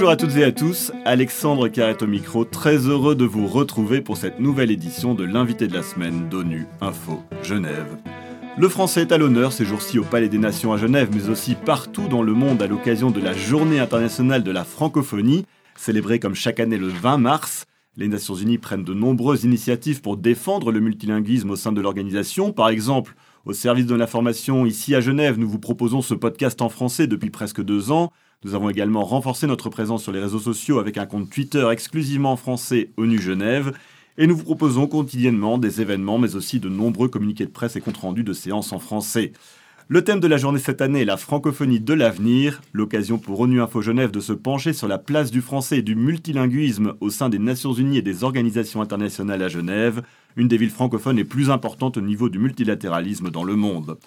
Bonjour à toutes et à tous, Alexandre Carrette au micro, très heureux de vous retrouver pour cette nouvelle édition de l'invité de la semaine d'ONU Info Genève. Le français est à l'honneur ces jours-ci au Palais des Nations à Genève, mais aussi partout dans le monde à l'occasion de la Journée internationale de la francophonie, célébrée comme chaque année le 20 mars. Les Nations Unies prennent de nombreuses initiatives pour défendre le multilinguisme au sein de l'organisation. Par exemple, au service de l'information ici à Genève, nous vous proposons ce podcast en français depuis presque deux ans. Nous avons également renforcé notre présence sur les réseaux sociaux avec un compte Twitter exclusivement en français ONU Genève. Et nous vous proposons quotidiennement des événements, mais aussi de nombreux communiqués de presse et comptes rendus de séances en français. Le thème de la journée cette année est la francophonie de l'avenir, l'occasion pour ONU Info Genève de se pencher sur la place du français et du multilinguisme au sein des Nations Unies et des organisations internationales à Genève, une des villes francophones les plus importantes au niveau du multilatéralisme dans le monde.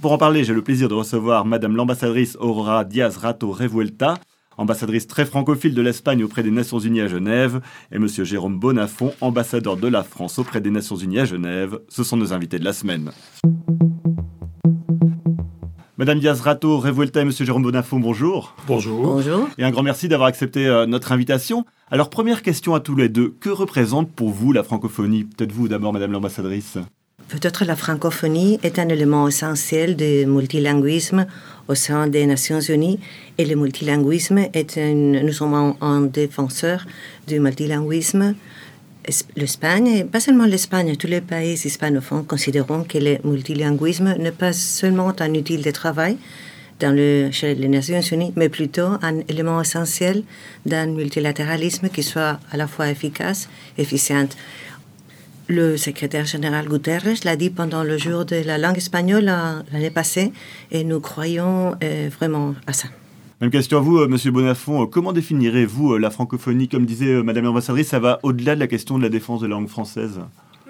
Pour en parler, j'ai le plaisir de recevoir Madame l'ambassadrice Aurora Diaz Rato Revuelta, ambassadrice très francophile de l'Espagne auprès des Nations Unies à Genève, et Monsieur Jérôme Bonafont, ambassadeur de la France auprès des Nations Unies à Genève. Ce sont nos invités de la semaine. Madame Diaz Rato Revuelta et Monsieur Jérôme Bonafont, bonjour. Bonjour. Bonjour. Et un grand merci d'avoir accepté euh, notre invitation. Alors, première question à tous les deux. Que représente pour vous la francophonie? Peut-être vous d'abord, Madame l'ambassadrice. Peut-être la francophonie est un élément essentiel du multilinguisme au sein des Nations Unies et le multilinguisme est nous sommes un, défenseur du multilinguisme. L'Espagne, et pas seulement l'Espagne, tous les pays hispanophones considérons que le multilinguisme n'est pas seulement un outil de travail dans le, chez les Nations Unies, mais plutôt un élément essentiel d'un multilatéralisme qui soit à la fois efficace, efficient. Le secrétaire général Guterres l'a dit pendant le jour de la langue espagnole l'année passée et nous croyons euh, vraiment à ça. Même question à vous, euh, Monsieur Bonafont. Comment définirez-vous euh, la francophonie? Comme disait Madame l'ambassadrice, ça va au-delà de la question de la défense de la langue française.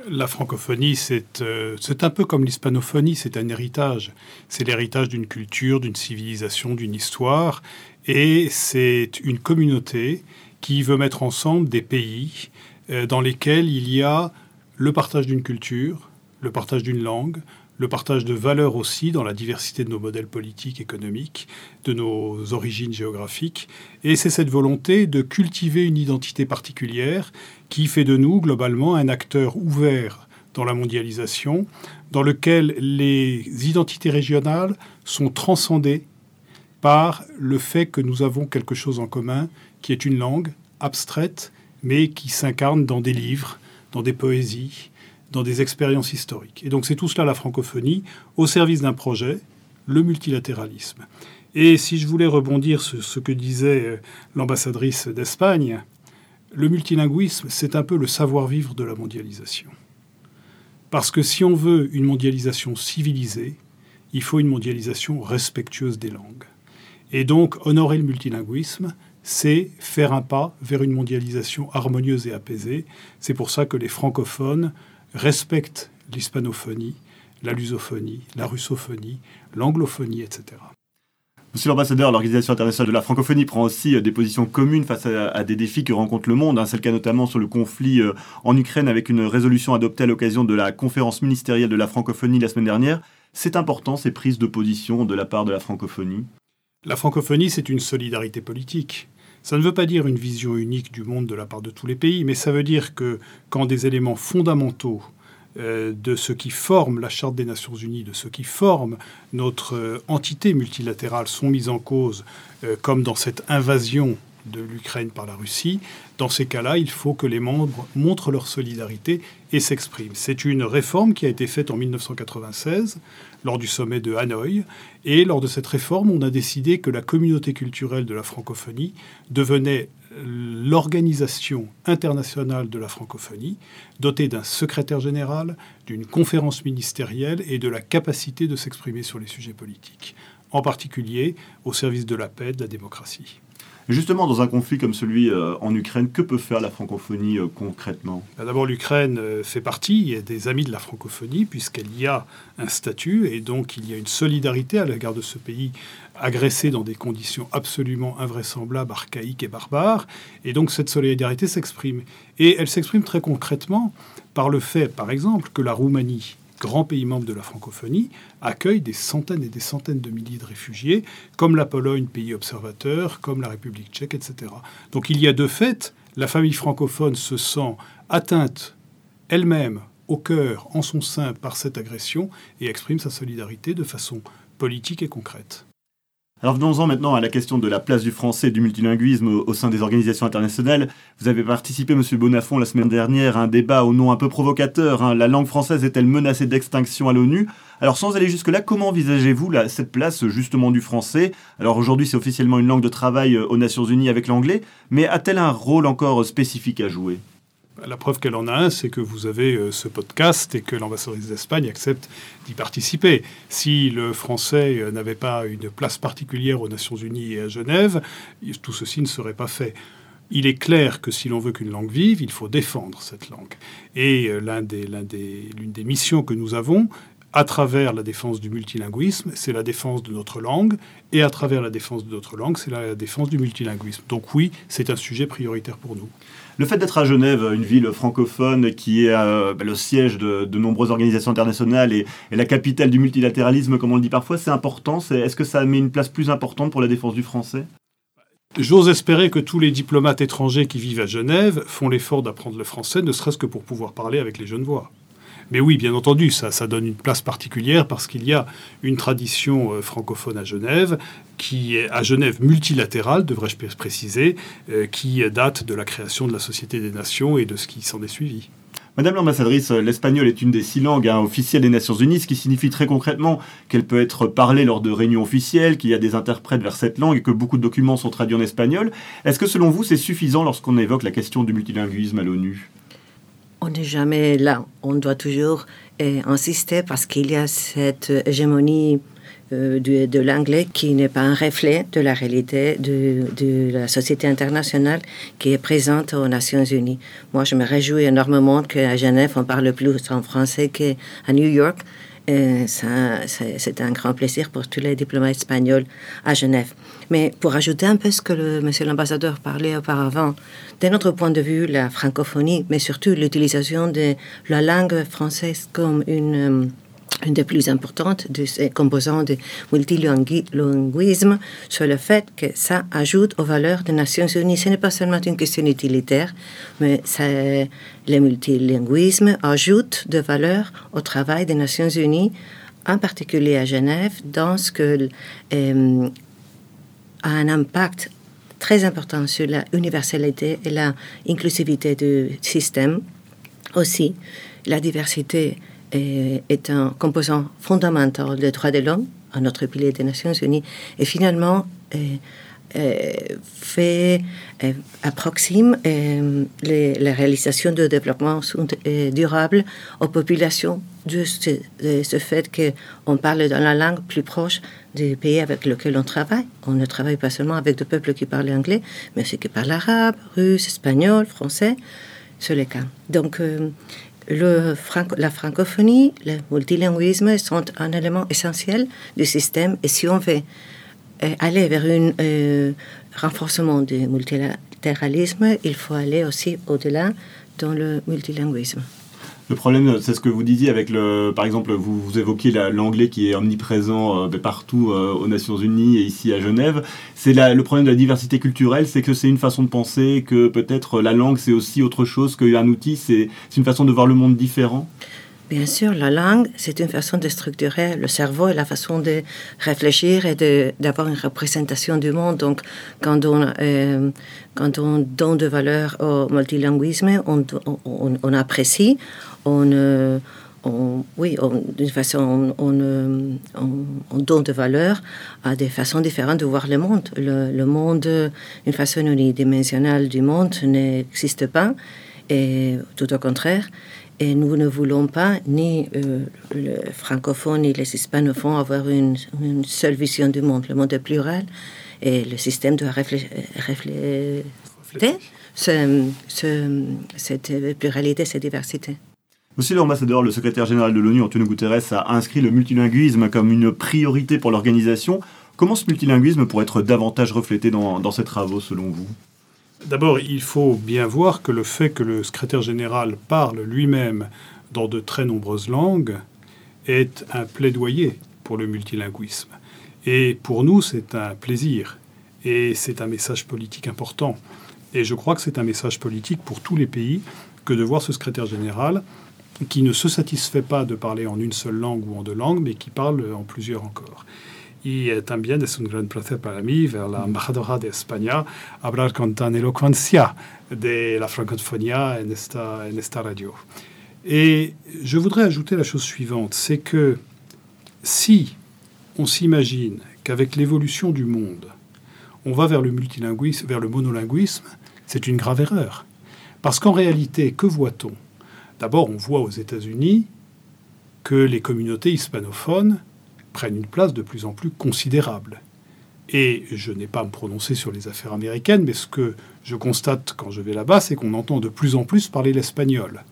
La francophonie, c'est c'est un peu comme l'hispanophonie, c'est un héritage. C'est l'héritage d'une culture, d'une civilisation, d'une histoire. Et c'est une communauté qui veut mettre ensemble des pays dans lesquels il y a le partage d'une culture, le partage d'une langue, le partage de valeurs aussi dans la diversité de nos modèles politiques, économiques, de nos origines géographiques. Et c'est cette volonté de cultiver une identité particulière qui fait de nous, globalement, un acteur ouvert dans la mondialisation, dans lequel les identités régionales sont transcendées par le fait que nous avons quelque chose en commun, qui est une langue abstraite, mais qui s'incarne dans des livres, dans des poésies, dans des expériences historiques. Et donc c'est tout cela la francophonie au service d'un projet, le multilatéralisme. Et si je voulais rebondir sur ce que disait euh, l'ambassadrice d'Espagne, le multilinguisme, c'est un peu le savoir-vivre de la mondialisation. Parce que si on veut une mondialisation civilisée, il faut une mondialisation respectueuse des langues. Et donc, honorer le multilinguisme, c'est faire un pas vers une mondialisation harmonieuse et apaisée. C'est pour ça que les francophones respectent l'hispanophonie, la lusophonie, la russophonie, l'anglophonie, etc. Monsieur l'ambassadeur, l'Organisation internationale de la francophonie prend aussi euh, des positions communes face à, des défis que rencontre le monde. Hein. C'est le cas notamment sur le conflit euh, en Ukraine avec une résolution adoptée à l'occasion de la conférence ministérielle de la francophonie la semaine dernière. C'est important ces prises de position de la part de la francophonie? La francophonie, c'est une solidarité politique. Ça ne veut pas dire une vision unique du monde de la part de tous les pays, mais ça veut dire que quand des éléments fondamentaux euh, de ce qui forme la Charte des Nations Unies, de ce qui forme notre euh, entité multilatérale sont mis en cause, euh, comme dans cette invasion de l'Ukraine par la Russie, dans ces cas-là, il faut que les membres montrent leur solidarité et s'expriment. C'est une réforme qui a été faite en 1996 lors du sommet de Hanoï. Et lors de cette réforme, on a décidé que la communauté culturelle de la francophonie devenait l'organisation internationale de la francophonie, dotée d'un secrétaire général, d'une conférence ministérielle et de la capacité de s'exprimer sur les sujets politiques, en particulier au service de la paix et de la démocratie. Justement, dans un conflit comme celui euh, en Ukraine, que peut faire la francophonie euh, concrètement? Bah, D'abord, l'Ukraine euh, fait partie des amis de la francophonie, puisqu'il y a un statut, et donc il y a une solidarité à l'égard de ce pays agressé dans des conditions absolument invraisemblables, archaïques et barbares. Et donc cette solidarité s'exprime. Et elle s'exprime très concrètement par le fait, par exemple, que la Roumanie grands pays membres de la francophonie, accueillent des centaines et des centaines de milliers de réfugiés, comme la Pologne, pays observateur, comme la République tchèque, etc. Donc il y a de fait, la famille francophone se sent atteinte elle-même au cœur, en son sein, par cette agression et exprime sa solidarité de façon politique et concrète. Alors venons-en maintenant à la question de la place du français et du multilinguisme au, sein des organisations internationales. Vous avez participé, Monsieur Bonafont, la semaine dernière à un débat au nom un peu provocateur. Hein. La langue française est-elle menacée d'extinction à l'ONU? Alors sans aller jusque-là, comment envisagez-vous cette place justement du français? Alors aujourd'hui c'est officiellement une langue de travail euh, aux Nations Unies avec l'anglais, mais a-t-elle un rôle encore spécifique à jouer? La preuve qu'elle en a un, c'est que vous avez euh, ce podcast et que l'ambassadrice d'Espagne accepte d'y participer. Si le français euh, n'avait pas une place particulière aux Nations Unies et à Genève, tout ceci ne serait pas fait. Il est clair que si l'on veut qu'une langue vive, il faut défendre cette langue. Et euh, l'une des, des missions que nous avons, à travers la défense du multilinguisme, c'est la défense de notre langue, et à travers la défense de notre langue, c'est la défense du multilinguisme. Donc oui, c'est un sujet prioritaire pour nous. Le fait d'être à Genève, une ville francophone qui est euh, bah, le siège de, nombreuses organisations internationales et, la capitale du multilatéralisme, comme on le dit parfois, c'est important. Est-ce que ça met une place plus importante pour la défense du français? J'ose espérer que tous les diplomates étrangers qui vivent à Genève font l'effort d'apprendre le français, ne serait-ce que pour pouvoir parler avec les Genevois. Mais oui, bien entendu, ça, donne une place particulière parce qu'il y a une tradition euh, francophone à Genève, qui est à Genève multilatérale, devrais-je préciser, euh, qui date de la création de la Société des Nations et de ce qui s'en est suivi. Madame l'ambassadrice, l'espagnol est une des six langues hein, officielles des Nations Unies, ce qui signifie très concrètement qu'elle peut être parlée lors de réunions officielles, qu'il y a des interprètes vers cette langue et que beaucoup de documents sont traduits en espagnol. Est-ce que selon vous c'est suffisant lorsqu'on évoque la question du multilinguisme à l'ONU? On n'est jamais là. On doit toujours eh, insister parce qu'il y a cette hégémonie euh, de, l'anglais qui n'est pas un reflet de la réalité de, de, la société internationale qui est présente aux Nations Unies. Moi, je me réjouis énormément qu'à Genève, on parle plus en français qu'à New York. C'est un grand plaisir pour tous les diplomates espagnols à Genève. Mais pour ajouter un peu ce que le, monsieur l'ambassadeur parlait auparavant, de notre point de vue, la francophonie, mais surtout l'utilisation de la langue française comme une euh, une des plus importantes de ces composants de multilinguisme sur le fait que ça ajoute aux valeurs des Nations Unies. Ce n'est pas seulement une question utilitaire, mais le multilinguisme ajoute de valeurs au travail des Nations Unies, en particulier à Genève, dans ce que euh, a un impact très important sur la universalité et la inclusivité du système. Aussi, la diversité est un composant fondamental des droits de l'homme à notre pilier des Nations Unies et finalement fait approxime les, réalisations de développement durable aux populations juste de ce fait qu'on parle dans la langue plus proche des pays avec lesquels on travaille. On ne travaille pas seulement avec des peuples qui parlent anglais, mais aussi qui parlent arabe, russe, espagnol, français. C'est le cas. Donc, euh, la francophonie, le multilinguisme sont un élément essentiel du système. Et si on veut euh, aller vers un euh, renforcement du multilatéralisme, il faut aller aussi au-delà dans le multilinguisme. Le problème, c'est ce que vous disiez avec le, par exemple, vous, vous évoquiez l'anglais qui est omniprésent euh, ben, partout euh, aux Nations Unies et ici à Genève. C'est le problème de la diversité culturelle, c'est que c'est une façon de penser, que peut-être la langue c'est aussi autre chose qu'un outil, c'est une façon de voir le monde différent. Bien sûr, la langue, c'est une façon de structurer le cerveau et la façon de réfléchir et d'avoir une représentation du monde. Donc, quand on, euh, quand on donne de valeur au multilinguisme, on, on, apprécie, on, euh, oui, d'une façon, on, on, donne de valeur à des façons différentes de voir le monde. Le, le monde, une façon unidimensionnelle du monde n'existe pas, et tout au contraire. Et nous ne voulons pas, ni euh, les francophones ni les hispanophones, avoir une, seule vision du monde. Le monde est plural et le système doit refléter cette pluralité, cette diversité. Monsieur l'ambassadeur, le secrétaire général de l'ONU, Antonio Guterres, a inscrit le multilinguisme comme une priorité pour l'organisation. Comment ce multilinguisme pourrait être davantage reflété dans, dans ces travaux, selon vous? D'abord, il faut bien voir que le fait que le secrétaire général parle lui-même dans de très nombreuses langues est un plaidoyer pour le multilinguisme. Et pour nous, c'est un plaisir. Et c'est un message politique important. Et je crois que c'est un message politique pour tous les pays que de voir ce secrétaire général qui ne se satisfait pas de parler en une seule langue ou en deux langues, mais qui parle en plusieurs encore. Y también es un gran placer para mí ver la embajadora de España hablar con tan elocuencia de la francofonía en esta, en esta radio. Et je voudrais ajouter la chose suivante, c'est que si on s'imagine qu'avec l'évolution du monde, on va vers le multilinguisme, vers le monolinguisme, c'est une grave erreur. Parce qu'en réalité, que voit-on? D'abord, on voit aux États-Unis que les communautés hispanophones prennent une place de plus en plus considérable. Et je n'ai pas à me prononcer sur les affaires américaines, mais ce que je constate quand je vais là-bas, c'est qu'on entend de plus en plus parler l'espagnol.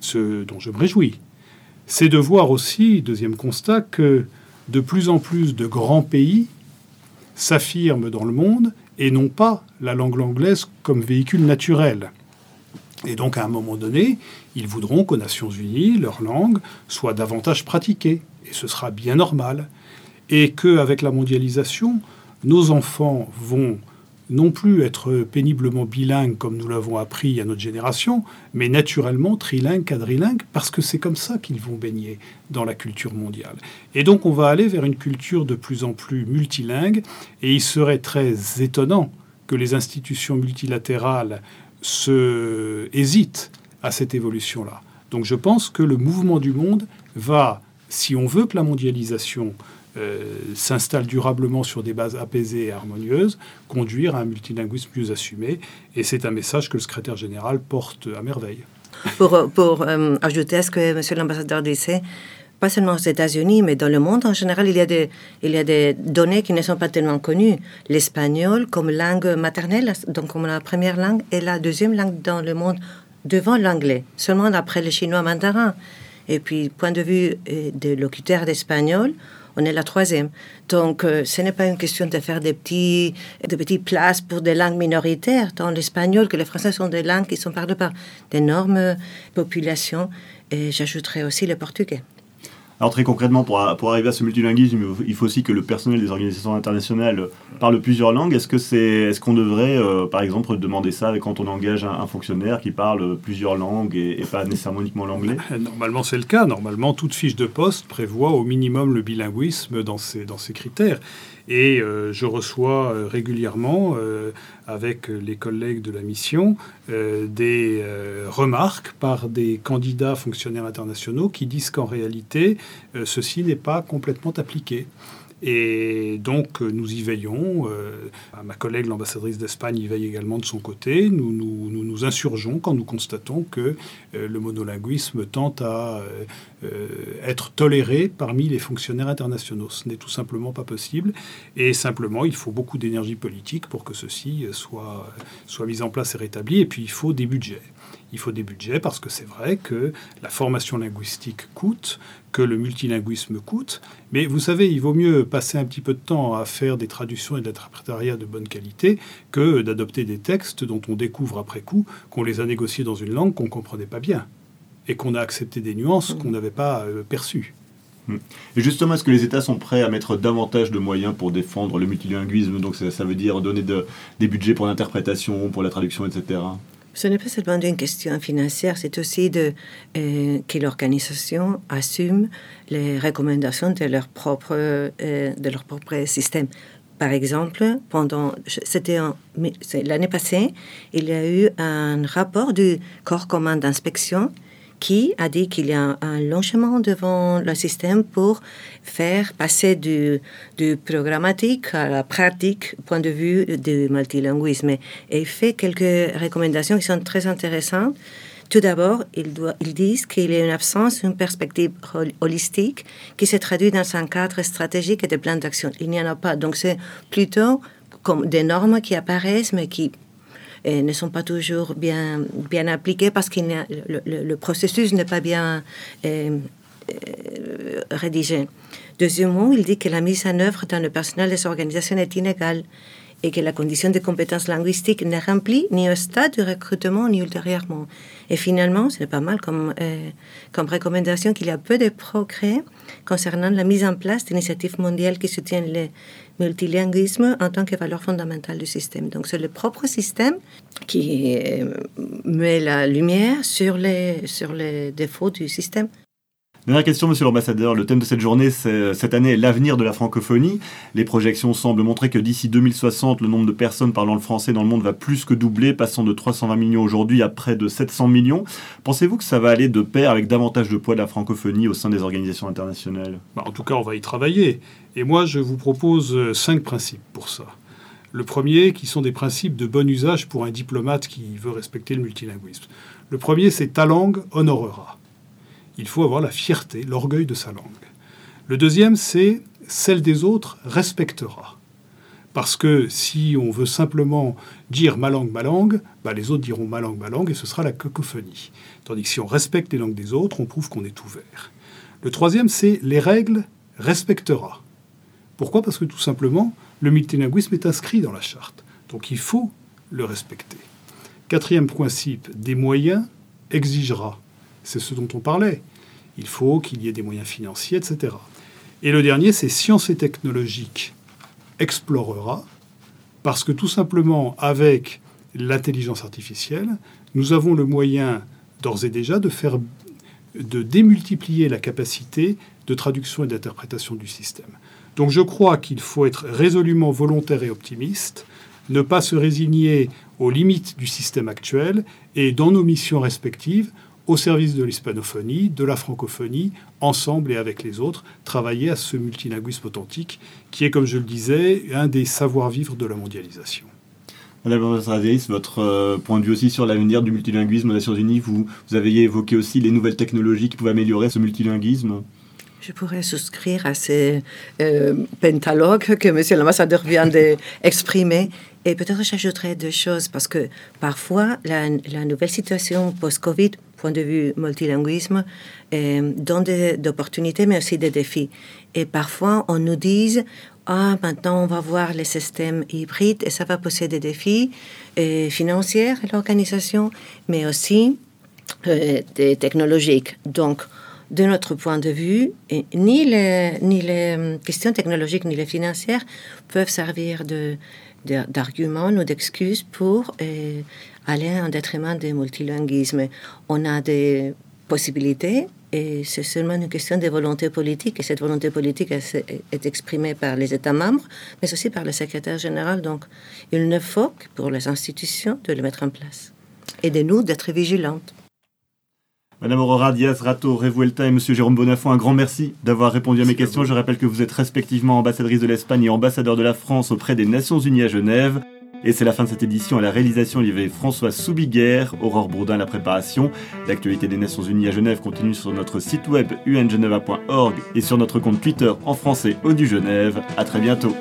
Ce dont je me réjouis. C'est de voir aussi, deuxième constat, que de plus en plus de grands pays s'affirment dans le monde et non pas la langue anglaise comme véhicule naturel. Et donc, à un moment donné, ils voudront qu'aux Nations Unies, leur langue soit davantage pratiquée. Et ce sera bien normal. Et qu'avec la mondialisation, nos enfants vont non plus être péniblement bilingues comme nous l'avons appris à notre génération, mais naturellement trilingues, quadrilingues, parce que c'est comme ça qu'ils vont baigner dans la culture mondiale. Et donc on va aller vers une culture de plus en plus multilingue, et il serait très étonnant que les institutions multilatérales se hésitent à cette évolution-là. Donc je pense que le mouvement du monde va, si on veut que la mondialisation euh, s'installe durablement sur des bases apaisées et harmonieuses, conduire à un multilinguisme mieux assumé. Et c'est un message que le secrétaire général porte à merveille. Pour, pour euh, ajouter à ce que M. l'ambassadeur disait, pas seulement aux États-Unis, mais dans le monde en général, il y, a des, il y a des données qui ne sont pas tellement connues. L'espagnol comme langue maternelle, donc comme la première langue, et la deuxième langue dans le monde devant l'anglais, seulement après le chinois mandarin. Et puis, point de vue euh, des locuteurs d'espagnol, on est la troisième. Donc, euh, ce n'est pas une question de faire des petits, de petites places pour des langues minoritaires. Dans l'espagnol, que les français sont des langues qui sont parlées par d'énormes populations. Et j'ajouterai aussi le portugais. Alors très concrètement, pour, pour, arriver à ce multilinguisme, il faut aussi que le personnel des organisations internationales parle plusieurs langues. Est-ce est-ce qu'on devrait, euh, par exemple, demander ça quand on engage un, fonctionnaire qui parle plusieurs langues et, pas nécessairement uniquement l'anglais? Normalement, c'est le cas. Normalement, toute fiche de poste prévoit au minimum le bilinguisme dans dans ses critères. Et euh, je reçois euh, régulièrement, euh, avec les collègues de la mission, des remarques par des candidats fonctionnaires internationaux qui disent qu'en réalité, ceci n'est pas complètement appliqué. Et donc, euh, nous y veillons. Euh, ma collègue, l'ambassadrice d'Espagne, y veille également de son côté. Nous nous, insurgeons quand nous constatons que euh, le monolinguisme tente à être toléré parmi les fonctionnaires internationaux. Ce n'est tout simplement pas possible. Et simplement, il faut beaucoup d'énergie politique pour que ceci soit, soit mis en place et rétabli. Et puis, il faut des budgets. Il faut des budgets parce que c'est vrai que la formation linguistique coûte, que le multilinguisme coûte. Mais vous savez, il vaut mieux passer un petit peu de temps à faire des traductions et de l'interprétariat de bonne qualité que d'adopter des textes dont on découvre après coup qu'on les a négociés dans une langue qu'on ne comprenait pas bien et qu'on a accepté des nuances qu'on n'avait pas euh, perçues. Hmm. Et justement, est-ce que les États sont prêts à mettre davantage de moyens pour défendre le multilinguisme? Donc ça, veut dire donner des budgets pour l'interprétation, pour la traduction, etc. Ce n'est pas seulement une question financière, c'est aussi de, euh, que l'organisation assume les recommandations de leur propre, euh, de leur propre système. Par exemple, pendant, c'était l'année passée, il y a eu un rapport du corps commun d'inspection qui a dit qu'il y a un long chemin devant le système pour faire passer du, du programmatique à la pratique point de vue du multilinguisme. Et il fait quelques recommandations qui sont très intéressantes. Tout d'abord, ils, ils, disent qu'il y a une absence d'une perspective holistique qui se traduit dans un cadre stratégique et de plan d'action. Il n'y en a pas. Donc, c'est plutôt comme des normes qui apparaissent, mais qui ne sont pas toujours bien, bien appliquées parce que le, le, processus n'est pas bien euh, euh, rédigé. Deuxièmement, il dit que la mise en œuvre dans le personnel des organisations est inégale. et que la condition de compétence linguistique n'est remplie ni au stade du recrutement ni ultérieurement. Et finalement, c'est pas mal comme, euh, comme recommandation qu'il y a peu de progrès concernant la mise en place d'initiatives mondiales qui soutiennent le multilinguisme en tant que valeur fondamentale du système. Donc c'est le propre système qui euh, met la lumière sur les, sur les défauts du système. Dernière question, monsieur l'ambassadeur. Le thème de cette journée, c'est cette année l'avenir de la francophonie. Les projections semblent montrer que d'ici 2060, le nombre de personnes parlant le français dans le monde va plus que doubler, passant de 320 millions aujourd'hui à près de 700 millions. Pensez-vous que ça va aller de pair avec davantage de poids de la francophonie au sein des organisations internationales? Bah, En tout cas, on va y travailler. Et moi, je vous propose euh, cinq principes pour ça. Le premier, qui sont des principes de bon usage pour un diplomate qui veut respecter le multilinguisme. Le premier, c'est ta langue honorera il faut avoir la fierté, l'orgueil de sa langue. Le deuxième, c'est celle des autres respectera. Parce que si on veut simplement dire ma langue, ma langue, bah les autres diront ma langue, ma langue, et ce sera la cacophonie. Tandis que si on respecte les langues des autres, on prouve qu'on est ouvert. Le troisième, c'est les règles respectera. Pourquoi? Parce que tout simplement, le multilinguisme est inscrit dans la charte. Donc il faut le respecter. Quatrième principe, des moyens exigera c'est ce dont on parlait. Il faut qu'il y ait des moyens financiers, etc. Et le dernier, c'est science et technologique explorera, parce que tout simplement, avec l'intelligence artificielle, nous avons le moyen d'ores et déjà de faire de démultiplier la capacité de traduction et d'interprétation du système. Donc je crois qu'il faut être résolument volontaire et optimiste, ne pas se résigner aux limites du système actuel et dans nos missions respectives, au service de l'hispanophonie, de la francophonie, ensemble et avec les autres, travailler à ce multilinguisme authentique qui est, comme je le disais, un des savoir-vivre de la mondialisation. Madame ambassadrice, votre euh, point de vue aussi sur l'avenir du multilinguisme aux Nations Unies, vous, vous avez évoqué aussi les nouvelles technologies qui pouvaient améliorer ce multilinguisme. Je pourrais souscrire à ces euh, pentalogues que Monsieur l'ambassadeur vient d'exprimer. Et peut-être j'ajouterais deux choses, parce que parfois, la, la nouvelle situation post-Covid point de vue multilinguisme, euh, donne des, opportunités, mais aussi des défis. Et parfois, on nous dit, ah, maintenant, on va voir les systèmes hybrides et ça va poser des défis euh, financiers à l'organisation, mais aussi euh, des technologiques. Donc, de notre point de vue, les, ni les questions technologiques ni les financières peuvent servir de, d'arguments ou d'excuses pour euh, aller en détriment du multilinguisme. On a des possibilités et c'est seulement une question de volonté politique. Et cette volonté politique est exprimée par les États membres, mais aussi par le secrétaire général. Donc, il ne faut que pour les institutions de le mettre en place. Et de nous d'être vigilantes. Madame Aurora Diaz, Rato, Revuelta et Monsieur Jérôme Bonafont, un grand merci d'avoir répondu à mes questions. Je rappelle que vous êtes respectivement ambassadrice de l'Espagne et ambassadeur de la France auprès des Nations Unies à Genève. Et c'est la fin de cette édition. À la réalisation, il y avait François Soubiguerre, Aurore Bourdin à la préparation. L'actualité des Nations Unies à Genève continue sur notre site web ungeneva.org et sur notre compte Twitter en français au du Genève. À très bientôt.